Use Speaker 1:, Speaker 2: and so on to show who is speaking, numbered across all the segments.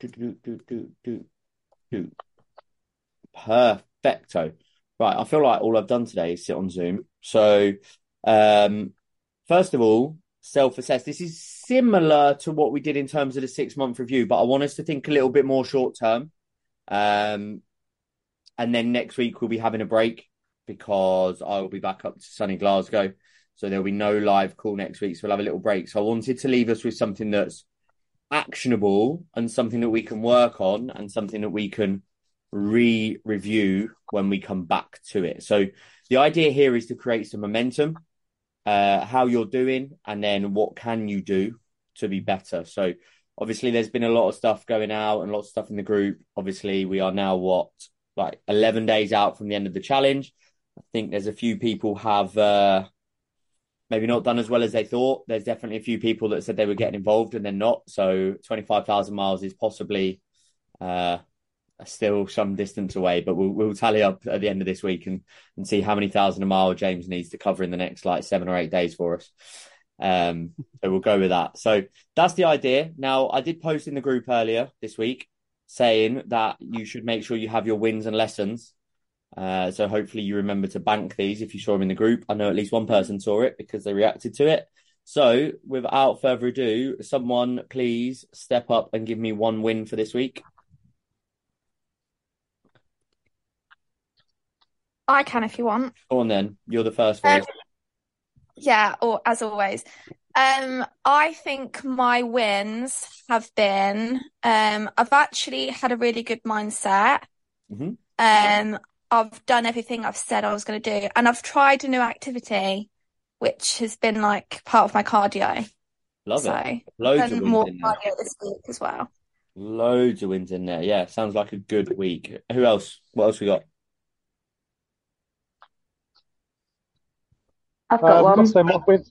Speaker 1: do, do, do, do, do, do. Perfecto. Right, I feel like all I've done today is sit on Zoom. So, um, first of all, self-assess. This is similar to what we did in terms of the six-month review, but I want us to think a little bit more short term. Um, and then next week we'll be having a break because I will be back up to sunny Glasgow. So there'll be no live call next week. So we'll have a little break. So I wanted to leave us with something that's actionable and something that we can work on and something that we can re-review when we come back to it. So the idea here is to create some momentum, uh, how you're doing, and then what can you do to be better. So obviously there's been a lot of stuff going out and lots of stuff in the group. Obviously we are now what like 11 days out from the end of the challenge. I think there's a few people have uh, maybe not done as well as they thought. There's definitely a few people that said they were getting involved and they're not. So 25,000 miles is possibly uh, still some distance away, but we'll, we'll tally up at the end of this week and, and see how many thousand a mile James needs to cover in the next like seven or eight days for us. Um, so we'll go with that. So that's the idea. Now, I did post in the group earlier this week saying that you should make sure you have your wins and lessons uh, so hopefully you remember to bank these if you saw them in the group. I know at least one person saw it because they reacted to it. So without further ado, someone please step up and give me one win for this week.
Speaker 2: I can if you want.
Speaker 1: Go on then. You're the first
Speaker 2: um, Yeah, or as always. Um, I think my wins have been um, I've actually had a really good mindset. Mm-hmm. Um, I've done everything I've said I was going to do, and I've tried a new activity, which has been like part of my cardio.
Speaker 1: Love
Speaker 2: so,
Speaker 1: it. Loads of
Speaker 2: more
Speaker 1: wins
Speaker 2: cardio this week as well.
Speaker 1: Loads of wins in there. Yeah, sounds like a good week. Who else? What else we got?
Speaker 3: I've got um, one. So my win.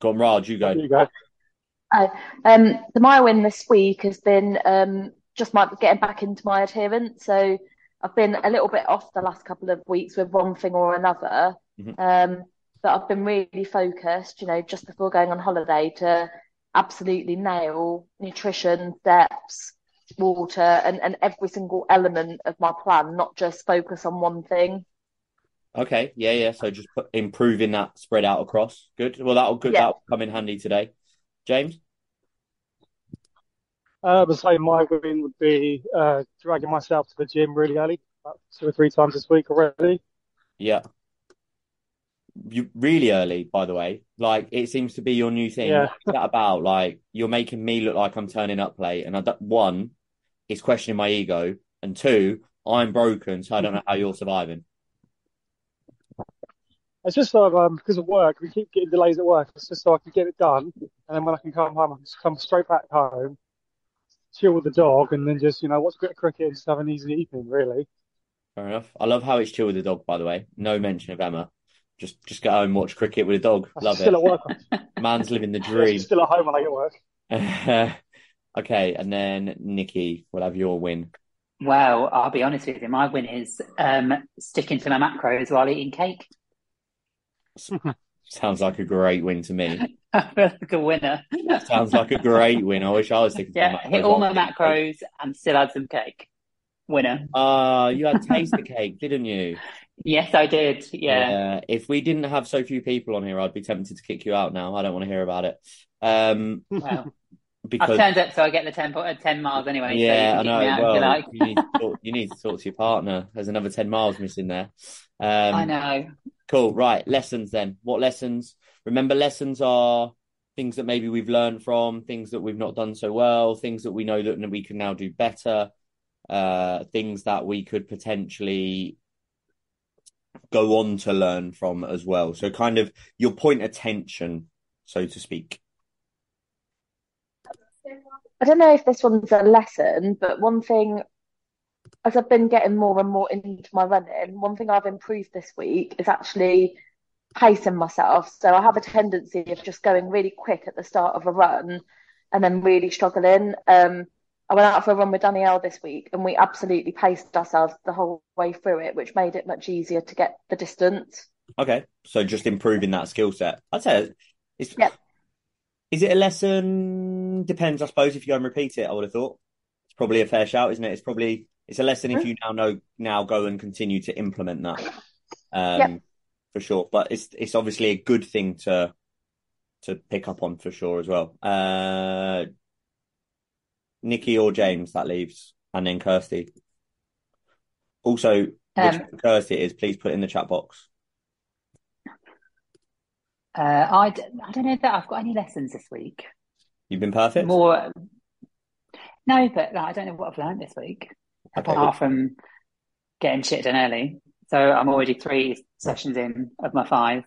Speaker 1: Go on, Raj. You go.
Speaker 3: You go.
Speaker 4: Uh, um, the my win this week has been um, just my getting back into my adherence. So I've been a little bit off the last couple of weeks with one thing or another. Mm-hmm. Um, but I've been really focused, you know, just before going on holiday to absolutely nail nutrition, steps, water, and, and every single element of my plan, not just focus on one thing.
Speaker 1: Okay, yeah, yeah. So just put, improving that spread out across. Good. Well, that'll good. Yeah. That'll come in handy today. James.
Speaker 3: Uh, the same my win would be uh, dragging myself to the gym really early, about two or three times this week already.
Speaker 1: Yeah. You really early, by the way. Like it seems to be your new thing.
Speaker 3: Yeah.
Speaker 1: What's that about? Like you're making me look like I'm turning up late, and I one, it's questioning my ego, and two, I'm broken, so I don't know how you're surviving.
Speaker 3: It's just sort of um, because of work. We keep getting delays at work. It's just so I can get it done, and then when I can come home, I can just come straight back home, chill with the dog, and then just you know watch a bit of cricket and just have an easy evening. Really.
Speaker 1: Fair enough. I love how it's chill with the dog. By the way, no mention of Emma. Just just go home and watch cricket with a dog. Love
Speaker 3: still it. Still at
Speaker 1: work. Man's living the dream.
Speaker 3: still at home when I get work.
Speaker 1: okay, and then Nikki will have your win.
Speaker 5: Well, I'll be honest with you. My win is um, sticking to my macros while eating cake.
Speaker 1: Sounds like a great win to me.
Speaker 5: I feel like a winner.
Speaker 1: Sounds like a great win. I wish I was thinking.
Speaker 5: Yeah, hit all my macros and still had some cake. Winner.
Speaker 1: Ah, uh, you had taste the cake, didn't you?
Speaker 5: Yes, I did. Yeah. yeah.
Speaker 1: If we didn't have so few people on here, I'd be tempted to kick you out now. I don't want to hear about it. Um,
Speaker 5: because I've turned up, so I get the 10, uh, 10 miles anyway.
Speaker 1: Yeah,
Speaker 5: so
Speaker 1: I know. Well, you, like. you, need talk, you, need to talk, to your partner. There's another 10 miles missing there. Um,
Speaker 5: I know.
Speaker 1: Cool. Right. Lessons then. What lessons? Remember, lessons are things that maybe we've learned from, things that we've not done so well, things that we know that we can now do better, uh, things that we could potentially go on to learn from as well. So, kind of your point attention, so to speak.
Speaker 4: I don't know if this one's a lesson, but one thing as I've been getting more and more into my running, one thing I've improved this week is actually pacing myself. So I have a tendency of just going really quick at the start of a run and then really struggling. Um, I went out for a run with Danielle this week and we absolutely paced ourselves the whole way through it, which made it much easier to get the distance.
Speaker 1: Okay. So just improving that skill set. I'd say it's, yep. Is it a lesson? Depends, I suppose. If you go and repeat it, I would have thought it's probably a fair shout, isn't it? It's probably it's a lesson if you now know now go and continue to implement that. Um, yep. for sure. But it's it's obviously a good thing to to pick up on for sure as well. Uh, Nikki or James that leaves, and then Kirsty. Also, um, which Kirsty is, please put in the chat box.
Speaker 5: Uh, I d- I don't know that I've got any lessons this week.
Speaker 1: You've been perfect.
Speaker 5: More, no, but like, I don't know what I've learned this week okay. apart from getting shit done early. So I'm already three sessions in of my five.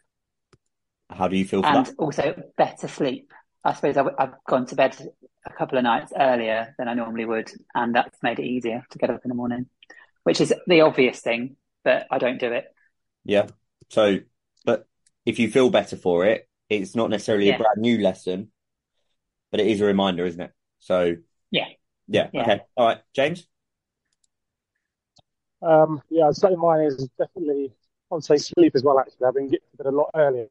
Speaker 1: How do you feel
Speaker 5: and
Speaker 1: that?
Speaker 5: also better sleep. I suppose i w- I've gone to bed a couple of nights earlier than I normally would, and that's made it easier to get up in the morning, which is the obvious thing, but I don't do it.
Speaker 1: Yeah. So, but if you feel better for it, it's not necessarily yeah. a brand new lesson, but it is a reminder, isn't it? So,
Speaker 5: yeah.
Speaker 1: Yeah. yeah. Okay. All right. James?
Speaker 3: Um, yeah, I'd say mine is definitely, I would say sleep as well, actually. I've been getting to bed a lot earlier.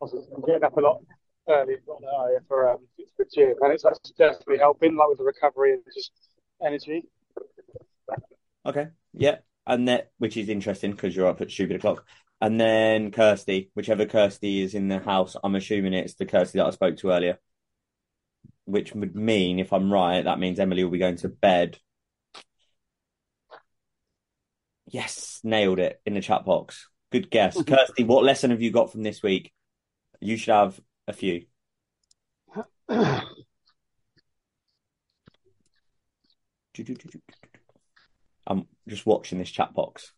Speaker 3: I'm getting up a lot early, not earlier for, um, for gym, and it's definitely helping, like with the recovery and just energy.
Speaker 1: Okay. Yeah. And that, which is interesting because you're up at stupid o'clock. And then Kirsty, whichever Kirsty is in the house, I'm assuming it's the Kirsty that I spoke to earlier. Which would mean, if I'm right, that means Emily will be going to bed Yes, nailed it in the chat box. Good guess. Mm-hmm. Kirsty, what lesson have you got from this week? You should have a few. I'm just watching this chat box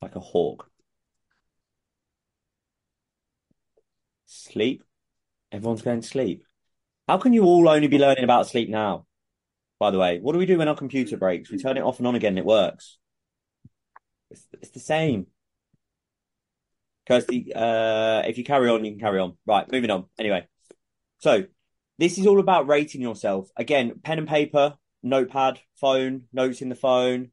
Speaker 1: like a hawk. Sleep. Everyone's going to sleep. How can you all only be learning about sleep now? By the way, what do we do when our computer breaks? We turn it off and on again, and it works. It's, it's the same. Kirsty, uh, if you carry on, you can carry on. Right, moving on. Anyway, so this is all about rating yourself. Again, pen and paper, notepad, phone, notes in the phone,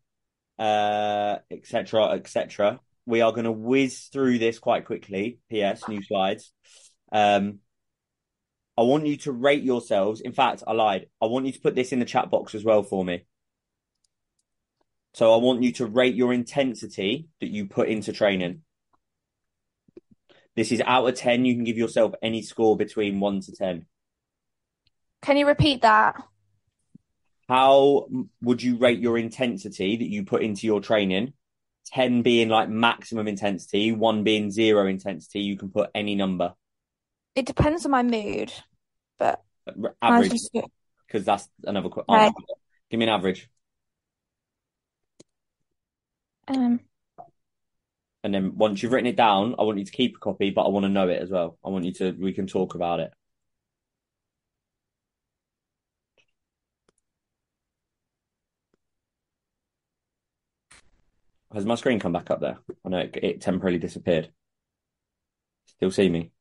Speaker 1: uh, etc., etc. We are going to whiz through this quite quickly. P.S. New slides. Um, I want you to rate yourselves. In fact, I lied. I want you to put this in the chat box as well for me. So I want you to rate your intensity that you put into training. This is out of 10. You can give yourself any score between 1 to 10.
Speaker 2: Can you repeat that?
Speaker 1: How would you rate your intensity that you put into your training? 10 being like maximum intensity, 1 being zero intensity. You can put any number.
Speaker 2: It depends on my mood, but
Speaker 1: average. Because that's another question. Okay. Give me an average.
Speaker 2: Um,
Speaker 1: and then once you've written it down, I want you to keep a copy, but I want to know it as well. I want you to, we can talk about it. Has my screen come back up there? I know it, it temporarily disappeared. Still see me?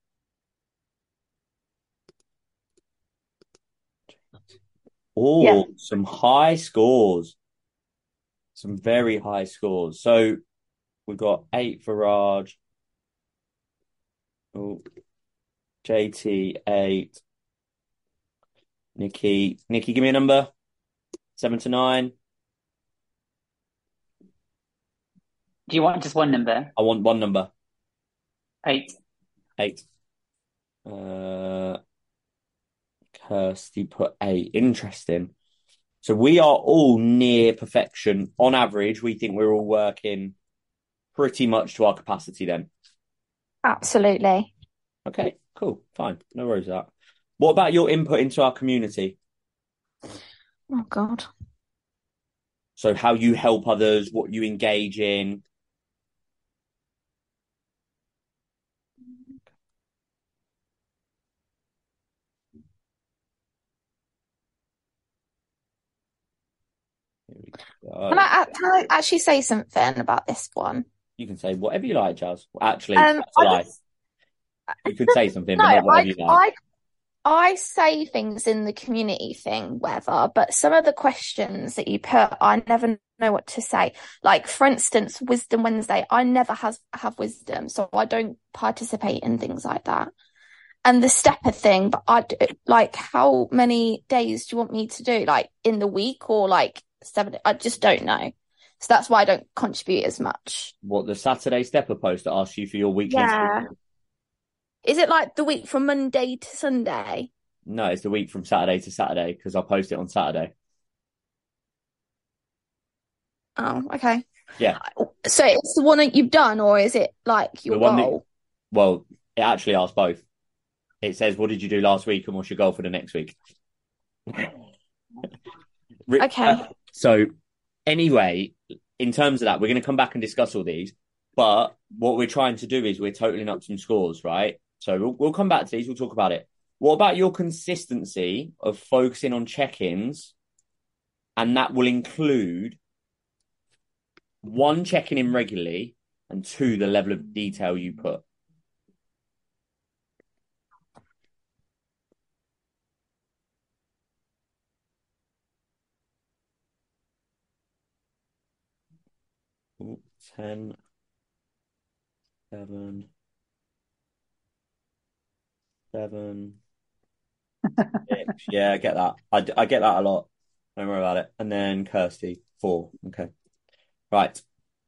Speaker 1: Oh, yeah. some high scores some very high scores. So we've got eight for Raj. Oh, JT eight. Nikki, Nikki, give me a number. Seven to nine.
Speaker 5: Do you want just one number?
Speaker 1: I want one number.
Speaker 5: Eight.
Speaker 1: Eight. Uh, Kirsty put eight. Interesting. So we are all near perfection. On average, we think we're all working pretty much to our capacity then.
Speaker 2: Absolutely.
Speaker 1: Okay, cool. Fine. No worries that. What about your input into our community?
Speaker 2: Oh God.
Speaker 1: So how you help others, what you engage in,
Speaker 2: Can I, can I actually say something about this one?
Speaker 1: You can say whatever you like, Jazz. Actually, um, that's a lie. You could say something, no, but I, you like.
Speaker 2: I, I say things in the community thing, whether, but some of the questions that you put, I never know what to say. Like, for instance, Wisdom Wednesday, I never has have wisdom, so I don't participate in things like that. and the stepper thing, but I like how many days do you want me to do? Like in the week or like seven? I just don't know. So that's why I don't contribute as much.
Speaker 1: What the Saturday stepper post that asks you for your weekly?
Speaker 2: Yeah. Is it like the week from Monday to Sunday?
Speaker 1: No, it's the week from Saturday to Saturday because I'll post it on Saturday.
Speaker 2: Oh, okay.
Speaker 1: Yeah.
Speaker 2: So it's the one that you've done, or is it like your goal? That,
Speaker 1: well, it actually asks both. It says, "What did you do last week, and what's your goal for the next week?"
Speaker 2: okay.
Speaker 1: So, anyway, in terms of that, we're going to come back and discuss all these. But what we're trying to do is we're totaling up some scores, right? So we'll, we'll come back to these. We'll talk about it. What about your consistency of focusing on check-ins, and that will include one checking in regularly, and two the level of detail you put. 10, 7, 7, six. yeah, I get that. I, I get that a lot. Don't worry about it. And then Kirsty, 4. Okay. Right.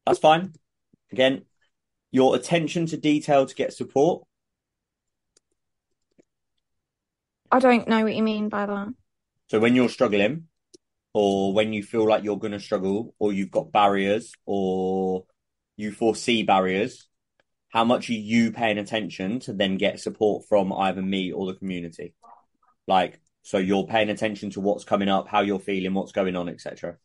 Speaker 1: That's fine. Again, your attention to detail to get support.
Speaker 2: I don't know what you mean by that.
Speaker 1: So when you're struggling, or when you feel like you're going to struggle, or you've got barriers, or you foresee barriers, how much are you paying attention to then get support from either me or the community? Like, so you're paying attention to what's coming up, how you're feeling, what's going on, etc.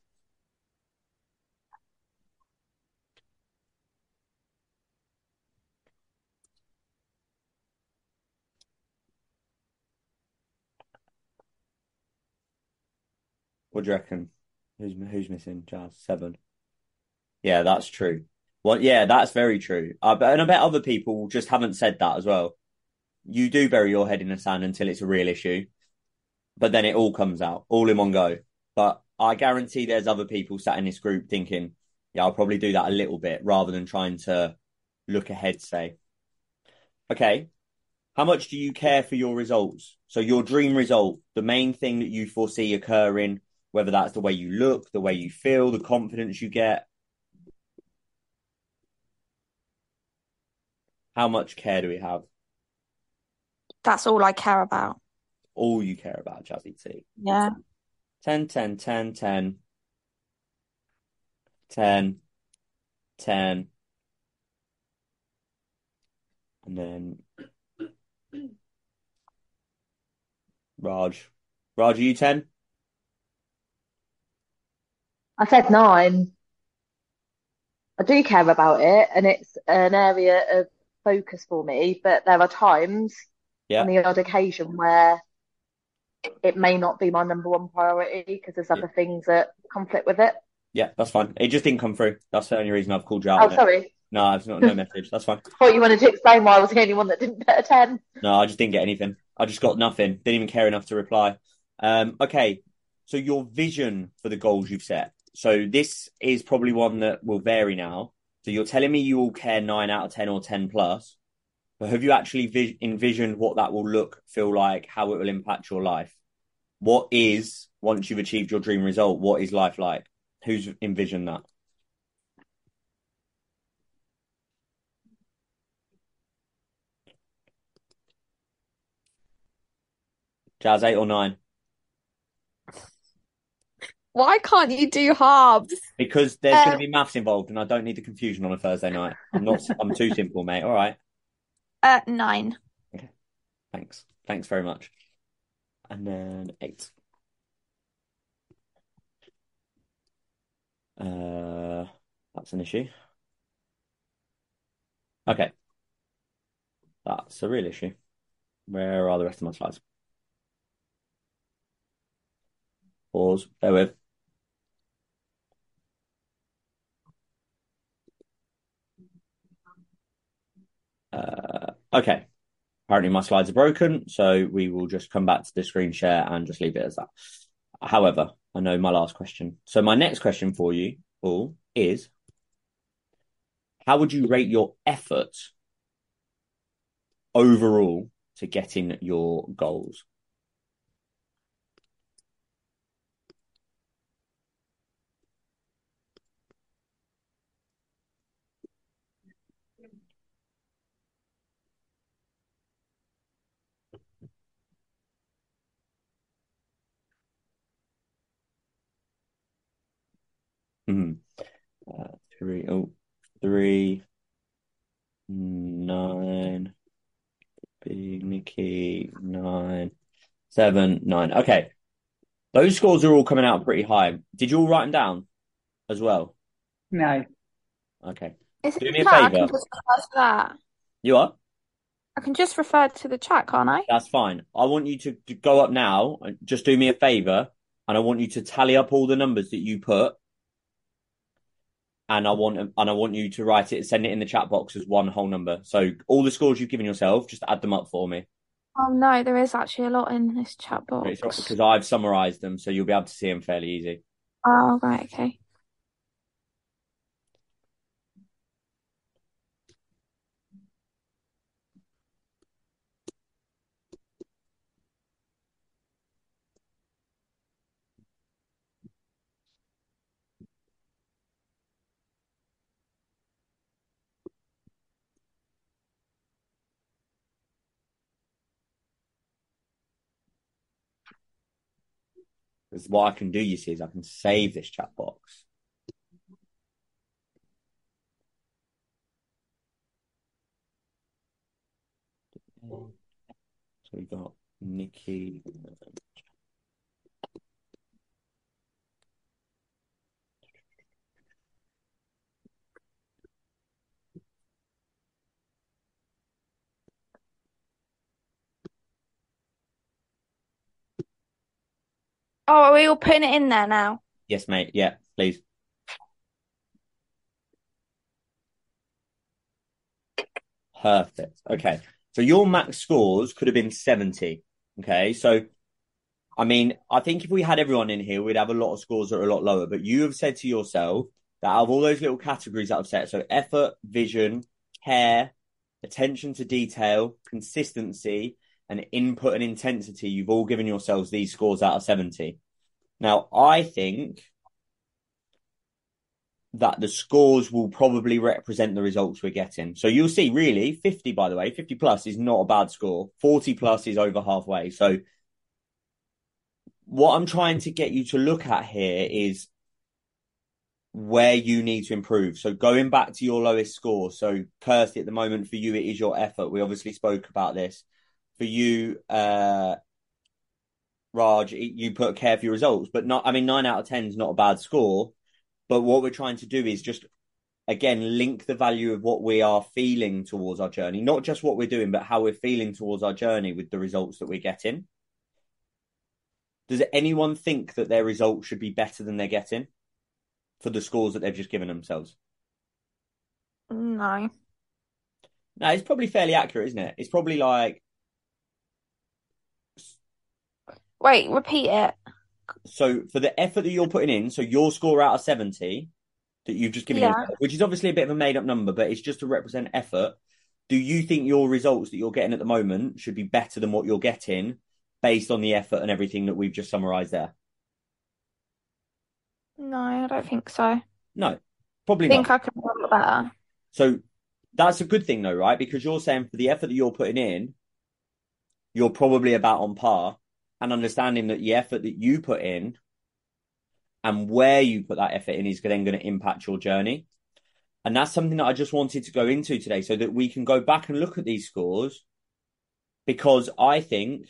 Speaker 1: What do you reckon? Who's who's missing? Jazz seven. Yeah, that's true. Well, yeah, that's very true. Uh, I bet, and I bet other people just haven't said that as well. You do bury your head in the sand until it's a real issue, but then it all comes out all in one go. But I guarantee there's other people sat in this group thinking, yeah, I'll probably do that a little bit rather than trying to look ahead, say. Okay. How much do you care for your results? So your dream result, the main thing that you foresee occurring, whether that's the way you look, the way you feel, the confidence you get. How much care do we have?
Speaker 2: That's all I care about.
Speaker 1: All you care about, Jazzy
Speaker 2: T. Yeah.
Speaker 1: 10, 10, 10, 10, 10, 10. And then Raj. Raj, are you 10?
Speaker 4: I said nine. I do care about it, and it's an area of focus for me. But there are times,
Speaker 1: yeah.
Speaker 4: on the odd occasion, where it may not be my number one priority because there's other yeah. things that conflict with it.
Speaker 1: Yeah, that's fine. It just didn't come through. That's the only reason I've called you out.
Speaker 4: Oh, sorry. It.
Speaker 1: No, it's not no message. That's fine.
Speaker 4: I thought you wanted to explain why I was the only one that didn't get a ten.
Speaker 1: No, I just didn't get anything. I just got nothing. Didn't even care enough to reply. Um, okay, so your vision for the goals you've set. So this is probably one that will vary now. So you're telling me you will care nine out of 10 or 10 plus, but have you actually vi- envisioned what that will look, feel like, how it will impact your life? What is, once you've achieved your dream result, what is life like? Who's envisioned that? Jazz, eight or nine?
Speaker 2: Why can't you do halves?
Speaker 1: Because there's going to be maths involved, and I don't need the confusion on a Thursday night. I'm not. I'm too simple, mate. All right.
Speaker 2: Uh, nine.
Speaker 1: Okay. Thanks. Thanks very much. And then eight. Uh, that's an issue. Okay. That's a real issue. Where are the rest of my slides? Pause. Bear with. Uh, okay. Apparently my slides are broken, so we will just come back to the screen share and just leave it as that. However, I know my last question. So my next question for you all is, how would you rate your effort overall to getting your goals. Hmm. Uh, three, oh, three, nine, big Nikki, nine, seven, nine. Okay. Those scores are all coming out pretty high. Did you all write them down as well?
Speaker 5: No.
Speaker 1: Okay.
Speaker 2: Is
Speaker 1: Do me a
Speaker 2: chat?
Speaker 1: Favour.
Speaker 2: can just refer to that.
Speaker 1: You are?
Speaker 2: I can just refer to the chat, can't I?
Speaker 1: That's fine. I want you to, to go up now and just do me a favor, and I want you to tally up all the numbers that you put, and I want and I want you to write it, send it in the chat box as one whole number. So all the scores you've given yourself, just add them up for me.
Speaker 2: Oh no, there is actually a lot in this chat box.
Speaker 1: because I've summarized them, so you'll be able to see them fairly easy.
Speaker 2: Oh right, okay.
Speaker 1: Because what I can do, you see, is I can save this chat box. So we got Nikki.
Speaker 2: Uh, Oh, are we all putting it in there now?
Speaker 1: Yes, mate. Yeah, please. Perfect. Okay. So your max scores could have been 70. Okay. So, I mean, I think if we had everyone in here, we'd have a lot of scores that are a lot lower. But you have said to yourself that out of all those little categories that I've set, so effort, vision, care, attention to detail, consistency, and input and intensity, you've all given yourselves these scores out of 70. Now, I think that the scores will probably represent the results we're getting. So you'll see, really, 50, by the way, 50 plus is not a bad score. 40 plus is over halfway. So what I'm trying to get you to look at here is where you need to improve. So going back to your lowest score. So Kirsty, at the moment for you, it is your effort. We obviously spoke about this. For you, uh, Raj, you put care for your results, but not, I mean, nine out of 10 is not a bad score. But what we're trying to do is just, again, link the value of what we are feeling towards our journey, not just what we're doing, but how we're feeling towards our journey with the results that we're getting. Does anyone think that their results should be better than they're getting for the scores that they've just given themselves?
Speaker 2: No.
Speaker 1: No, it's probably fairly accurate, isn't it? It's probably like
Speaker 2: Wait, repeat it.
Speaker 1: so for the effort that you're putting in, so your score out of 70 that you've just given
Speaker 2: Yeah.
Speaker 1: yourself, which is obviously a bit of a made up number, but it's just to represent effort. Do you think your results that you're getting at the moment should be better than what you're getting based on the effort and everything that we've just summarized there?
Speaker 2: No, I don't think so.
Speaker 1: No, probably
Speaker 2: think
Speaker 1: not.
Speaker 2: I can do better.
Speaker 1: So that's a good thing though, right? Because you're saying for the effort that you're putting in, you're probably about on par and understanding that the effort that you put in and where you put that effort in is then going to impact your journey. And that's something that I just wanted to go into today so that we can go back and look at these scores because I think,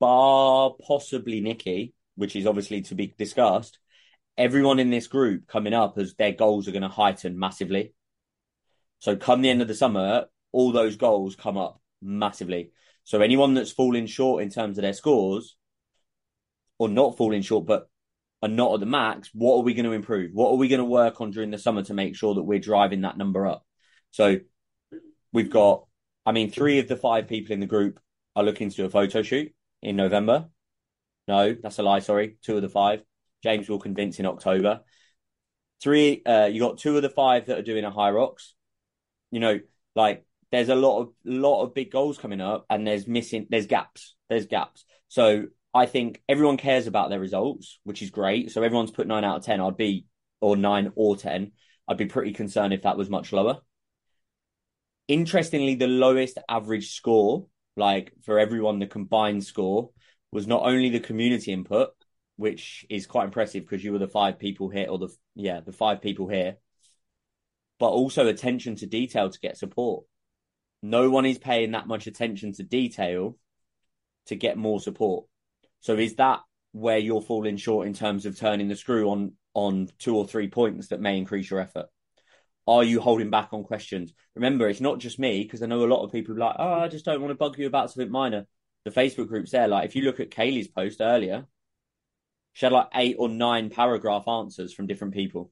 Speaker 1: bar possibly Nikki, which is obviously to be discussed, everyone in this group coming up as their goals are going to heighten massively. So come the end of the summer, all those goals come up massively. So anyone that's falling short in terms of their scores, or not falling short, but are not at the max, what are we going to improve? What are we going to work on during the summer to make sure that we're driving that number up? So we've got, I mean, three of the five people in the group are looking to do a photo shoot in November. No, that's a lie. Sorry, two of the five. James will convince in October. Three, uh, you got two of the five that are doing a Hyrox. You know, like there's a lot of lot of big goals coming up, and there's missing, there's gaps, there's gaps. So I think everyone cares about their results, which is great. So everyone's put nine out of ten. I'd be or nine or ten. I'd be pretty concerned if that was much lower. Interestingly, the lowest average score, like for everyone, the combined score was not only the community input, which is quite impressive because you were the five people here, or the yeah, the five people here, but also attention to detail to get support. No one is paying that much attention to detail to get more support. So is that where you're falling short in terms of turning the screw on on two or three points that may increase your effort? Are you holding back on questions? Remember, it's not just me because I know a lot of people like, oh, I just don't want to bug you about something minor. The Facebook groups there, like if you look at Kaylee's post earlier, she had like eight or nine paragraph answers from different people.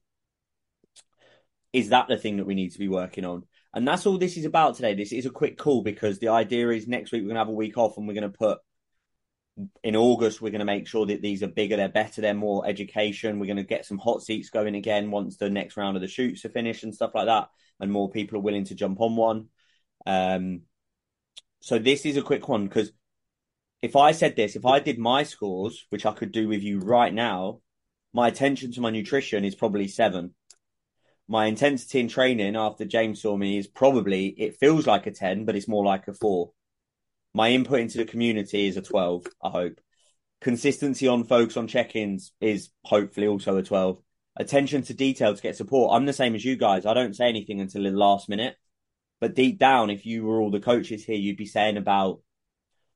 Speaker 1: Is that the thing that we need to be working on? And that's all this is about today. This is a quick call because the idea is next week we're going to have a week off and we're going to put in August, we're going to make sure that these are bigger, they're better, they're more education. We're going to get some hot seats going again once the next round of the shoots are finished and stuff like that, and more people are willing to jump on one. Um, so this is a quick one because if I said this, if I did my scores, which I could do with you right now, my attention to my nutrition is probably seven. My intensity in training after James saw me is probably, it feels like a 10, but it's more like a four. My input into the community is a 12, I hope. Consistency on focus on check ins is hopefully also a 12. Attention to detail to get support. I'm the same as you guys. I don't say anything until the last minute. But deep down, if you were all the coaches here, you'd be saying about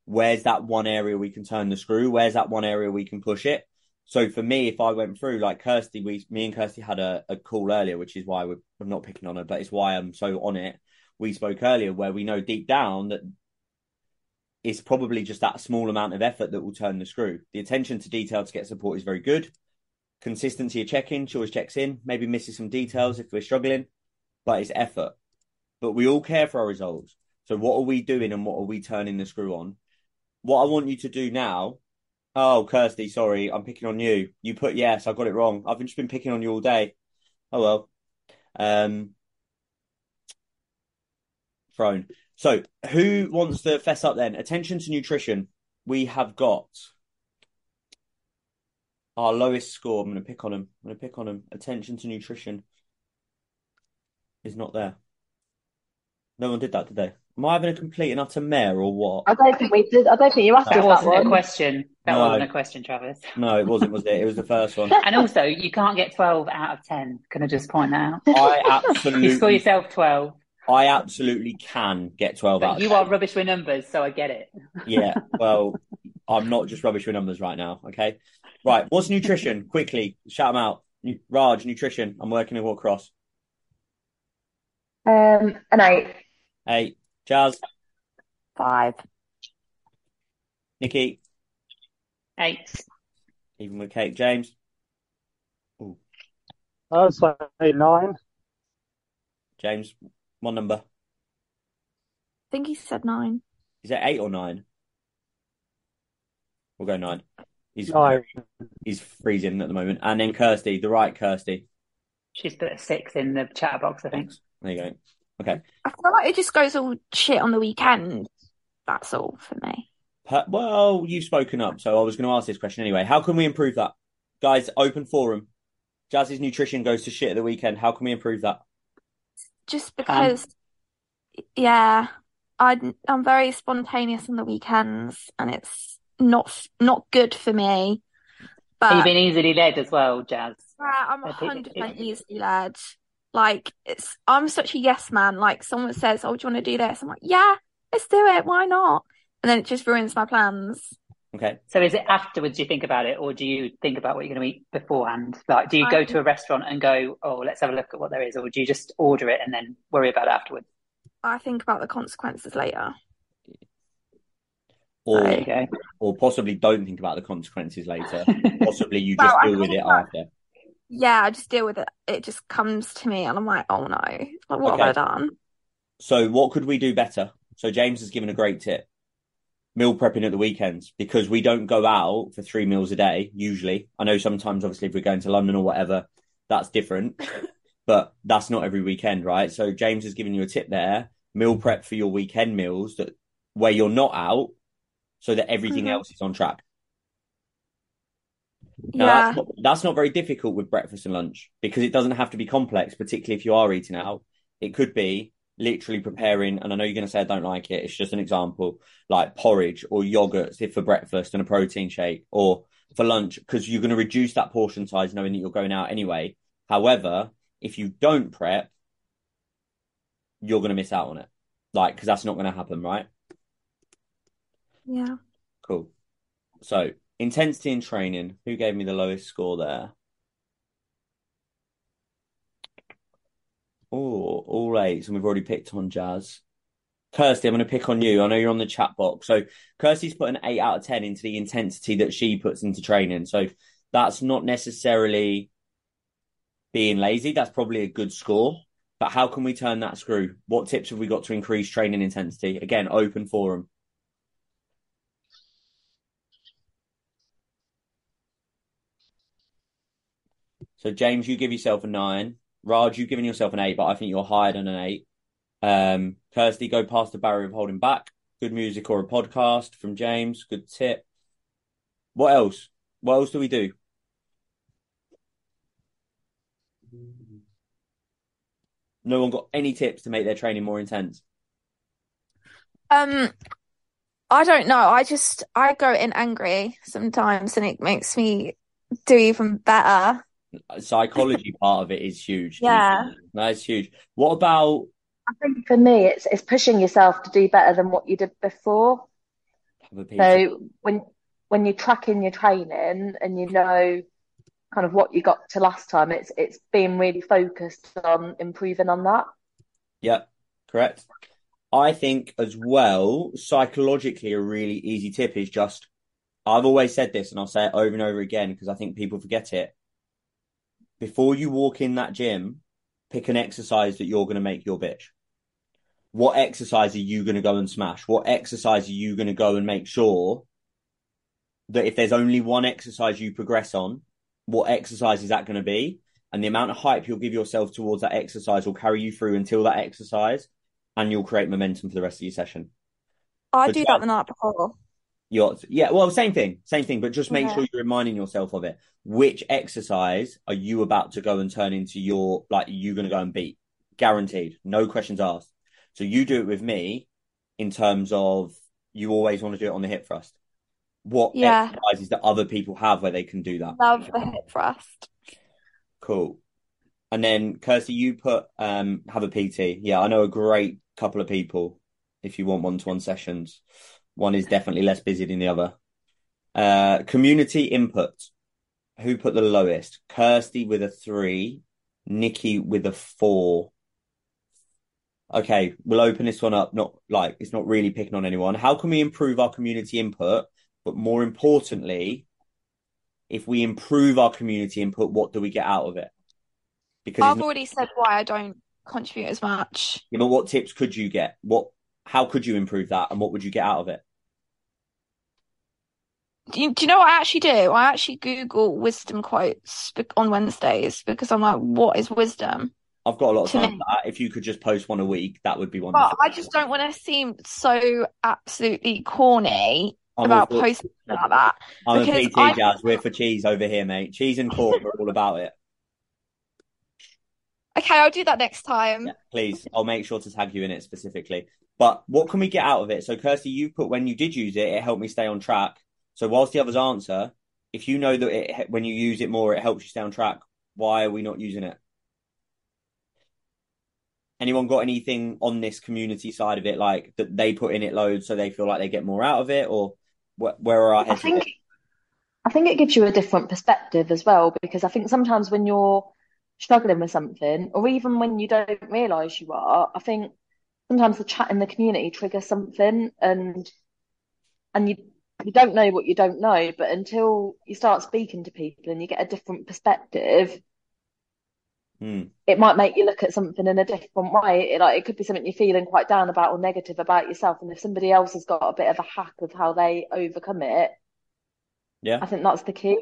Speaker 1: where's that one area we can turn the screw? Where's that one area we can push it? So for me, if I went through like Kirsty, we, me and Kirsty had a, a call earlier, which is why we're, I'm not picking on her, but it's why I'm so on it. We spoke earlier where we know deep down that it's probably just that small amount of effort that will turn the screw. The attention to detail to get support is very good. Consistency of check-in, she always checks in, maybe misses some details if we're struggling, but it's effort. But we all care for our results. So what are we doing and what are we turning the screw on? What I want you to do now. Oh, Kirsty, sorry, I'm picking on you. You put yes, I got it wrong. I've just been picking on you all day. Oh well. Um, thrown. So, who wants to fess up then? Attention to nutrition. We have got our lowest score. I'm going to pick on him. I'm going to pick on him. Attention to nutrition is not there. No one did that, they? Am I having a complete and utter mare or what?
Speaker 4: I don't think we did. I don't think you asked
Speaker 5: that
Speaker 4: us
Speaker 5: wasn't
Speaker 4: that
Speaker 5: a question. That no. wasn't a question, Travis.
Speaker 1: No, it wasn't. Was it? It was the first one.
Speaker 5: and also, you can't get twelve out of ten. Can I just point that out?
Speaker 1: I absolutely.
Speaker 5: you score yourself twelve.
Speaker 1: I absolutely can get 12
Speaker 5: but
Speaker 1: out.
Speaker 5: You are rubbish with numbers, so I get it.
Speaker 1: yeah, well, I'm not just rubbish with numbers right now, okay? Right, what's nutrition? Quickly, shout them out. Raj, nutrition. I'm working in Walk across.
Speaker 4: Um, an eight.
Speaker 1: Eight. Jazz.
Speaker 2: Five.
Speaker 1: Nikki.
Speaker 5: Eight.
Speaker 1: Even with Kate. James.
Speaker 3: Ooh. I'd say nine.
Speaker 1: James, one number? I
Speaker 2: think he said nine.
Speaker 1: Is it eight or nine? We'll go nine. He's
Speaker 3: nine.
Speaker 1: He's freezing at the moment. And then Kirsty, the right Kirsty.
Speaker 5: She's put a six in the chat box, I think.
Speaker 1: There you go. Okay.
Speaker 2: I feel like it just goes all shit on the weekend. That's all for me.
Speaker 1: Well, you've spoken up, so I was going to ask this question anyway. How can we improve that? Guys, open forum. Jazz's nutrition goes to shit at the weekend. How can we improve that?
Speaker 2: just because, um, yeah, I I'm very spontaneous on the weekends, and it's not not good for me.
Speaker 5: But you've been easily led as well, Jazz.
Speaker 2: Yeah, I'm hundred percent easily led. Like it's, I'm such a yes man. Like someone says, "Oh, do you want to do this?" I'm like, "Yeah, let's do it. Why not?" And then it just ruins my plans.
Speaker 1: Okay.
Speaker 5: So is it afterwards you think about it, or do you think about what you're going to eat beforehand? Like, do you go to a restaurant and go, "Oh, let's have a look at what there is," or do you just order it and then worry about it afterwards?
Speaker 2: I think about the consequences later.
Speaker 1: Or, okay. or possibly don't think about the consequences later. possibly you just well, deal with it after.
Speaker 2: Yeah, I just deal with it. It just comes to me, and I'm like, "Oh no! Like, what okay. have I done?"
Speaker 1: So, what could we do better? So, James has given a great tip meal prepping at the weekends because we don't go out for three meals a day usually. I know sometimes, obviously, if we're going to London or whatever, that's different, but that's not every weekend, right? So James has given you a tip there. meal prep for your weekend meals that where you're not out so that everything mm-hmm. else is on track. Now, yeah. That's not, that's not very difficult with breakfast and lunch because it doesn't have to be complex, particularly if you are eating out. It could be literally preparing, and I know you're going to say I don't like it. It's just an example, like porridge or yogurts if for breakfast and a protein shake, or for lunch because you're going to reduce that portion size knowing that you're going out anyway. However, if you don't prep, you're going to miss out on it, like because that's not going to happen, right?
Speaker 2: Yeah.
Speaker 1: Cool. So intensity in training. Who gave me the lowest score there? Oh, all eights, and we've already picked on Jazz. Kirsty, I'm going to pick on you. I know you're on the chat box. So Kirsty's put an eight out of 10 into the intensity that she puts into training. So that's not necessarily being lazy. That's probably a good score. But how can we turn that screw? What tips have we got to increase training intensity? Again, open forum. So James, you give yourself a nine. Raj, you've given yourself an eight, but I think you're higher than an eight. Um, Kirsty, go past the barrier of holding back. Good music or a podcast from James. Good tip. What else? What else do we do? No one got any tips to make their training more intense.
Speaker 2: Um, I don't know. I just I go in angry sometimes, and it makes me do even better
Speaker 1: psychology part of it is huge.
Speaker 2: Yeah,
Speaker 1: that's huge. What about?
Speaker 4: I think for me, it's it's pushing yourself to do better than what you did before. So when when you're tracking your training and you know kind of what you got to last time, it's it's being really focused on improving on that.
Speaker 1: Yeah, correct. I think as well, psychologically, a really easy tip is just I've always said this and I'll say it over and over again because I think people forget it before you walk in that gym, pick an exercise that you're going to make your bitch. What exercise are you going to go and smash? What exercise are you going to go and make sure that if there's only one exercise you progress on, what exercise is that going to be? And the amount of hype you'll give yourself towards that exercise will carry you through until that exercise and you'll create momentum for the rest of your session.
Speaker 2: I do that the night before.
Speaker 1: You're, yeah, well, same thing, same thing, but just make yeah. sure you're reminding yourself of it. Which exercise are you about to go and turn into your, like, you're going to go and beat? Guaranteed. No questions asked. So you do it with me in terms of you always want to do it on the hip thrust. What yeah. exercises that other people have where they can do that?
Speaker 2: Love the hip thrust.
Speaker 1: Cool. And then Kirsty, you put um have a PT. Yeah, I know a great couple of people if you want one to one sessions. One is definitely less busy than the other. Uh, community input. Who put the lowest? Kirsty with a three, Nikki with a four. Okay, we'll open this one up. Not like it's not really picking on anyone. How can we improve our community input? But more importantly, if we improve our community input, what do we get out of it?
Speaker 2: Because I've already said why I don't contribute as much.
Speaker 1: Yeah, but what tips could you get? What how could you improve that and what would you get out of it?
Speaker 2: Do you, do you know what I actually do? I actually Google wisdom quotes on Wednesdays because I'm like, what is wisdom?
Speaker 1: I've got a lot of time for that. If you could just post one a week, that would be wonderful.
Speaker 2: But I just don't want to seem so absolutely corny I'm about posting like that.
Speaker 1: I'm a PT, I... Jazz. We're for cheese over here, mate. Cheese and corn, we're all about it.
Speaker 2: Okay, I'll do that next time.
Speaker 1: Yeah, please, I'll make sure to tag you in it specifically. But what can we get out of it? So, Kirsty, you put when you did use it, it helped me stay on track. So whilst the others answer, if you know that it, when you use it more, it helps you stay on track, why are we not using it? Anyone got anything on this community side of it, like that they put in it loads so they feel like they get more out of it, or wh- where are our heads?
Speaker 4: I think, I think it gives you a different perspective as well, because I think sometimes when you're struggling with something, or even when you don't realise you are, I think sometimes the chat in the community triggers something, and and you you don't know what you don't know, but until you start speaking to people and you get a different perspective,
Speaker 1: mm.
Speaker 4: it might make you look at something in a different way. It, like it could be something you're feeling quite down about or negative about yourself, and if somebody else has got a bit of a hack of how they overcome it,
Speaker 1: yeah, I
Speaker 4: think that's the key.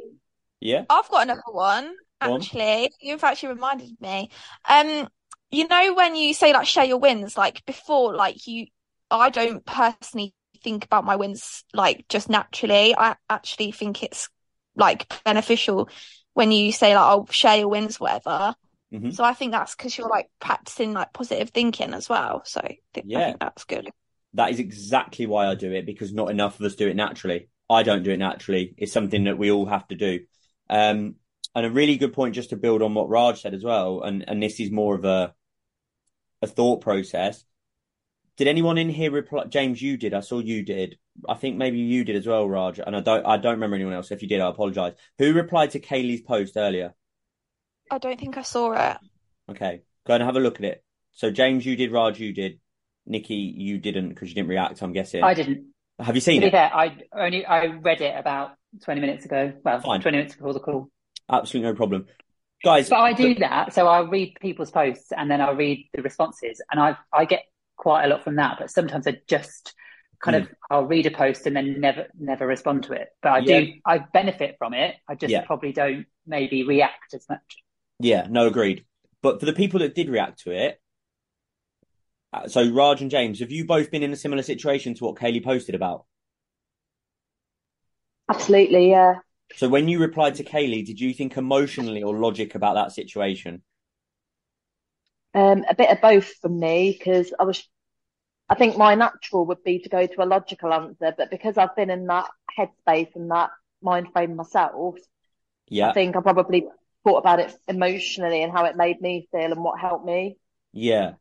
Speaker 1: Yeah,
Speaker 2: I've got another one. Actually, on. you've actually reminded me. Um, you know when you say like share your wins, like before, like you, I don't personally think about my wins like just naturally. I actually think it's like beneficial when you say like I'll share your wins, whatever. Mm-hmm. So I think that's because you're like practicing like positive thinking as well. So yeah, I think that's good.
Speaker 1: That is exactly why I do it because not enough of us do it naturally. I don't do it naturally. It's something that we all have to do. Um, and a really good point just to build on what Raj said as well, and and this is more of a a thought process. Did anyone in here reply? James, you did. I saw you did. I think maybe you did as well, Raj. And I don't. I don't remember anyone else. If you did, I apologize. Who replied to Kaylee's post earlier?
Speaker 2: I don't think I saw it.
Speaker 1: Okay, go and have a look at it. So James, you did. Raj, you did. Nikki, you didn't because you didn't react. I'm guessing.
Speaker 5: I didn't.
Speaker 1: Have you seen
Speaker 5: to
Speaker 1: it?
Speaker 5: Fair, I only I read it about 20 minutes ago. Well, Fine. 20 minutes before the call.
Speaker 1: Absolutely no problem, guys.
Speaker 5: But I do that, so I read people's posts and then I read the responses, and I I get quite a lot from that. But sometimes I just kind mm. of I'll read a post and then never never respond to it. But I yeah. do I benefit from it. I just yeah. probably don't maybe react as much.
Speaker 1: Yeah, no, agreed. But for the people that did react to it, uh, so Raj and James, have you both been in a similar situation to what Kaylee posted about?
Speaker 4: Absolutely, yeah.
Speaker 1: So when you replied to Kaylee, did you think emotionally or logic about that situation?
Speaker 4: Um, a bit of both for me because I was, I think my natural would be to go to a logical answer, but because I've been in that headspace and that mind frame myself, yeah, I think I probably thought about it emotionally and how it made me feel and what helped me.
Speaker 1: Yeah,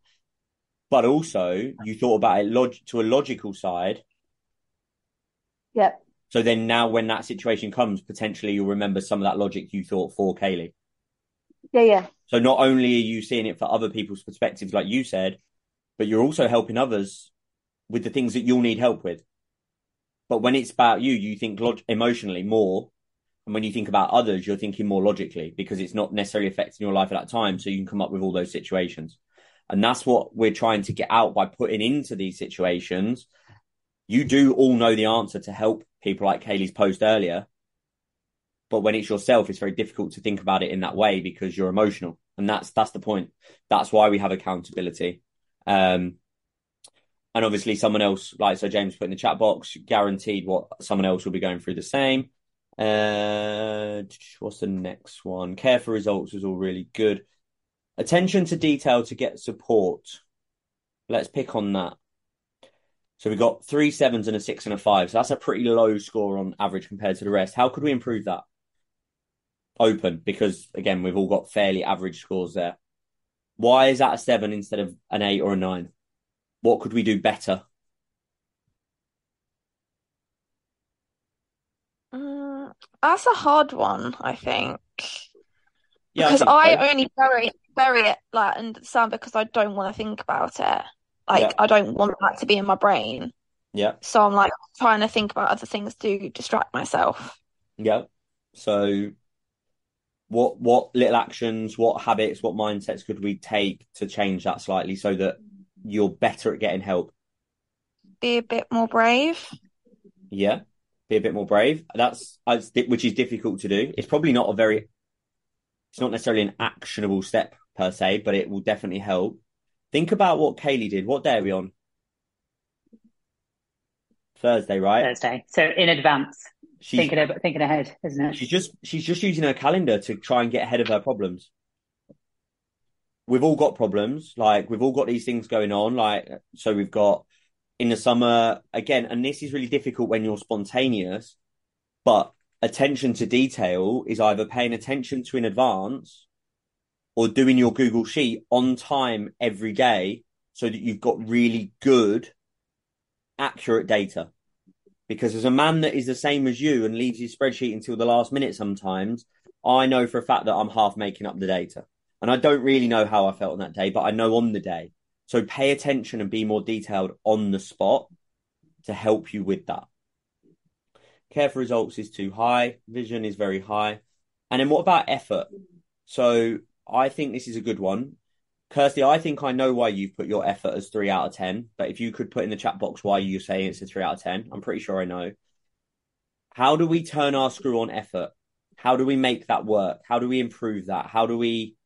Speaker 1: but also you thought about it log- to a logical side.
Speaker 4: Yep.
Speaker 1: So then now when that situation comes, potentially you'll remember some of that logic you thought for Kaylee.
Speaker 4: Yeah, yeah.
Speaker 1: So not only are you seeing it for other people's perspectives, like you said, but you're also helping others with the things that you'll need help with. But when it's about you, you think log- emotionally more. And when you think about others, you're thinking more logically because it's not necessarily affecting your life at that time. So you can come up with all those situations. And that's what we're trying to get out by putting into these situations. You do all know the answer to help people like Kaylee's post earlier. But when it's yourself, it's very difficult to think about it in that way because you're emotional. And that's that's the point. That's why we have accountability. Um, and obviously someone else, like so James put in the chat box, guaranteed what someone else will be going through the same. Uh, what's the next one? Care for results was all really good. Attention to detail to get support. Let's pick on that. So we got three sevens and a six and a five. So that's a pretty low score on average compared to the rest. How could we improve that? Open, because again, we've all got fairly average scores there. Why is that a seven instead of an eight or a nine? What could we do better?
Speaker 2: Uh, that's a hard one, I think.
Speaker 1: Yeah,
Speaker 2: because
Speaker 1: I,
Speaker 2: I only bury bury it like in the sand because I don't want to think about it. Like yeah. I don't want that to be in my brain.
Speaker 1: Yeah.
Speaker 2: So I'm like trying to think about other things to distract myself.
Speaker 1: Yeah. So what what little actions, what habits, what mindsets could we take to change that slightly so that you're better at getting help?
Speaker 2: Be a bit more brave.
Speaker 1: Yeah. Be a bit more brave. That's which is difficult to do. It's probably not a very it's not necessarily an actionable step per se, but it will definitely help. Think about what Kaylee did. What day are we on? Thursday, right?
Speaker 5: Thursday. So in advance, she's, thinking of, thinking ahead, isn't it?
Speaker 1: She's just she's just using her calendar to try and get ahead of her problems. We've all got problems. Like we've all got these things going on. Like so, we've got in the summer again, and this is really difficult when you're spontaneous. But attention to detail is either paying attention to in advance or doing your Google Sheet on time every day so that you've got really good, accurate data. Because as a man that is the same as you and leaves his spreadsheet until the last minute sometimes, I know for a fact that I'm half making up the data. And I don't really know how I felt on that day, but I know on the day. So pay attention and be more detailed on the spot to help you with that. Care for results is too high. Vision is very high. And then what about effort? So I think this is a good one. Kirsty, I think I know why you've put your effort as three out of 10, but if you could put in the chat box why you're saying it's a three out of 10, I'm pretty sure I know. How do we turn our screw on effort? How do we make that work? How do we improve that? How do we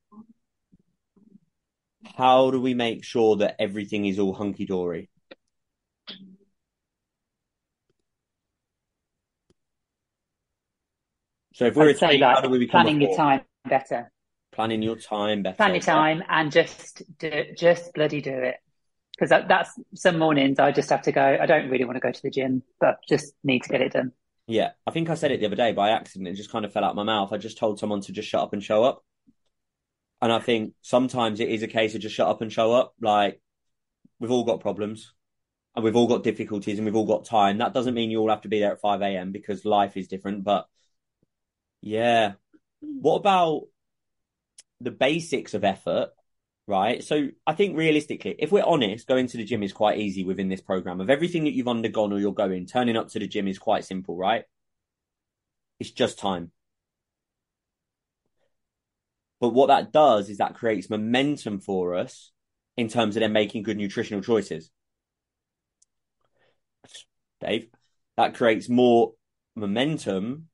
Speaker 1: how do we make sure that everything is all hunky dory? So if we're
Speaker 5: I'd say
Speaker 1: team,
Speaker 5: like
Speaker 1: how do we become
Speaker 5: planning your time better.
Speaker 1: Planning your time better.
Speaker 5: Plan your time and just do just bloody do it. Because that, that's some mornings I just have to go. I don't really want to go to the gym, but just need to get it done.
Speaker 1: Yeah, I think I said it the other day by accident. It just kind of fell out my mouth. I just told someone to just shut up and show up. And I think sometimes it is a case of just shut up and show up. Like we've all got problems and we've all got difficulties and we've all got time. That doesn't mean you all have to be there at 5 a.m. because life is different, but yeah. What about the basics of effort? Right. So I think realistically, if we're honest, going to the gym is quite easy within this program. Of everything that you've undergone or you're going, turning up to the gym is quite simple, right? It's just time. But what that does is that creates momentum for us in terms of them making good nutritional choices. Dave, that creates more momentum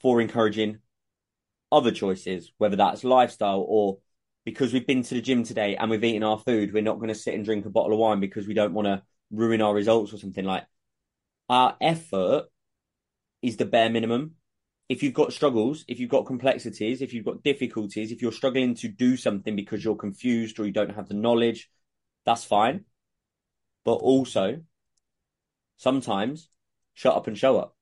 Speaker 1: for encouraging other choices, whether that's lifestyle or because we've been to the gym today and we've eaten our food, we're not going to sit and drink a bottle of wine because we don't want to ruin our results or something like our effort is the bare minimum. If you've got struggles, if you've got complexities, if you've got difficulties, if you're struggling to do something because you're confused or you don't have the knowledge, that's fine. But also, sometimes shut up and show up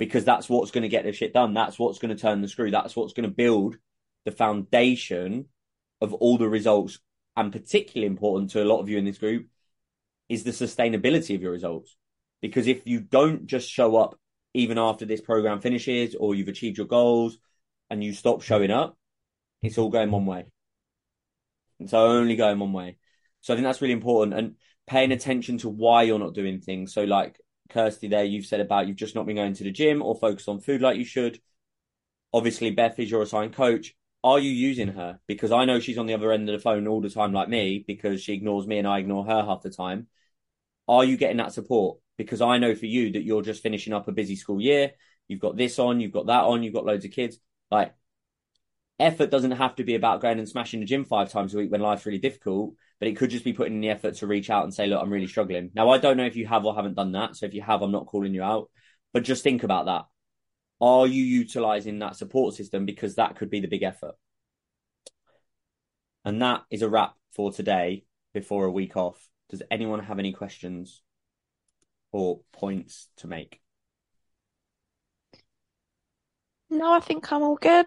Speaker 1: because that's what's going to get the shit done. That's what's going to turn the screw. That's what's going to build the foundation of all the results. And particularly important to a lot of you in this group is the sustainability of your results. Because if you don't just show up even after this program finishes or you've achieved your goals and you stop showing up, it's all going one way. It's only going one way. So I think that's really important and paying attention to why you're not doing things. So like Kirsty there, you've said about you've just not been going to the gym or focused on food like you should. Obviously, Beth is your assigned coach. Are you using her? Because I know she's on the other end of the phone all the time, like me, because she ignores me and I ignore her half the time. Are you getting that support? Because I know for you that you're just finishing up a busy school year. You've got this on, you've got that on, you've got loads of kids. Like, effort doesn't have to be about going and smashing the gym five times a week when life's really difficult but it could just be putting in the effort to reach out and say, look, I'm really struggling. Now, I don't know if you have or haven't done that. So if you have, I'm not calling you out, but just think about that. Are you utilizing that support system? Because that could be the big effort. And that is a wrap for today before a week off. Does anyone have any questions or points to make?
Speaker 2: No, I think I'm all good.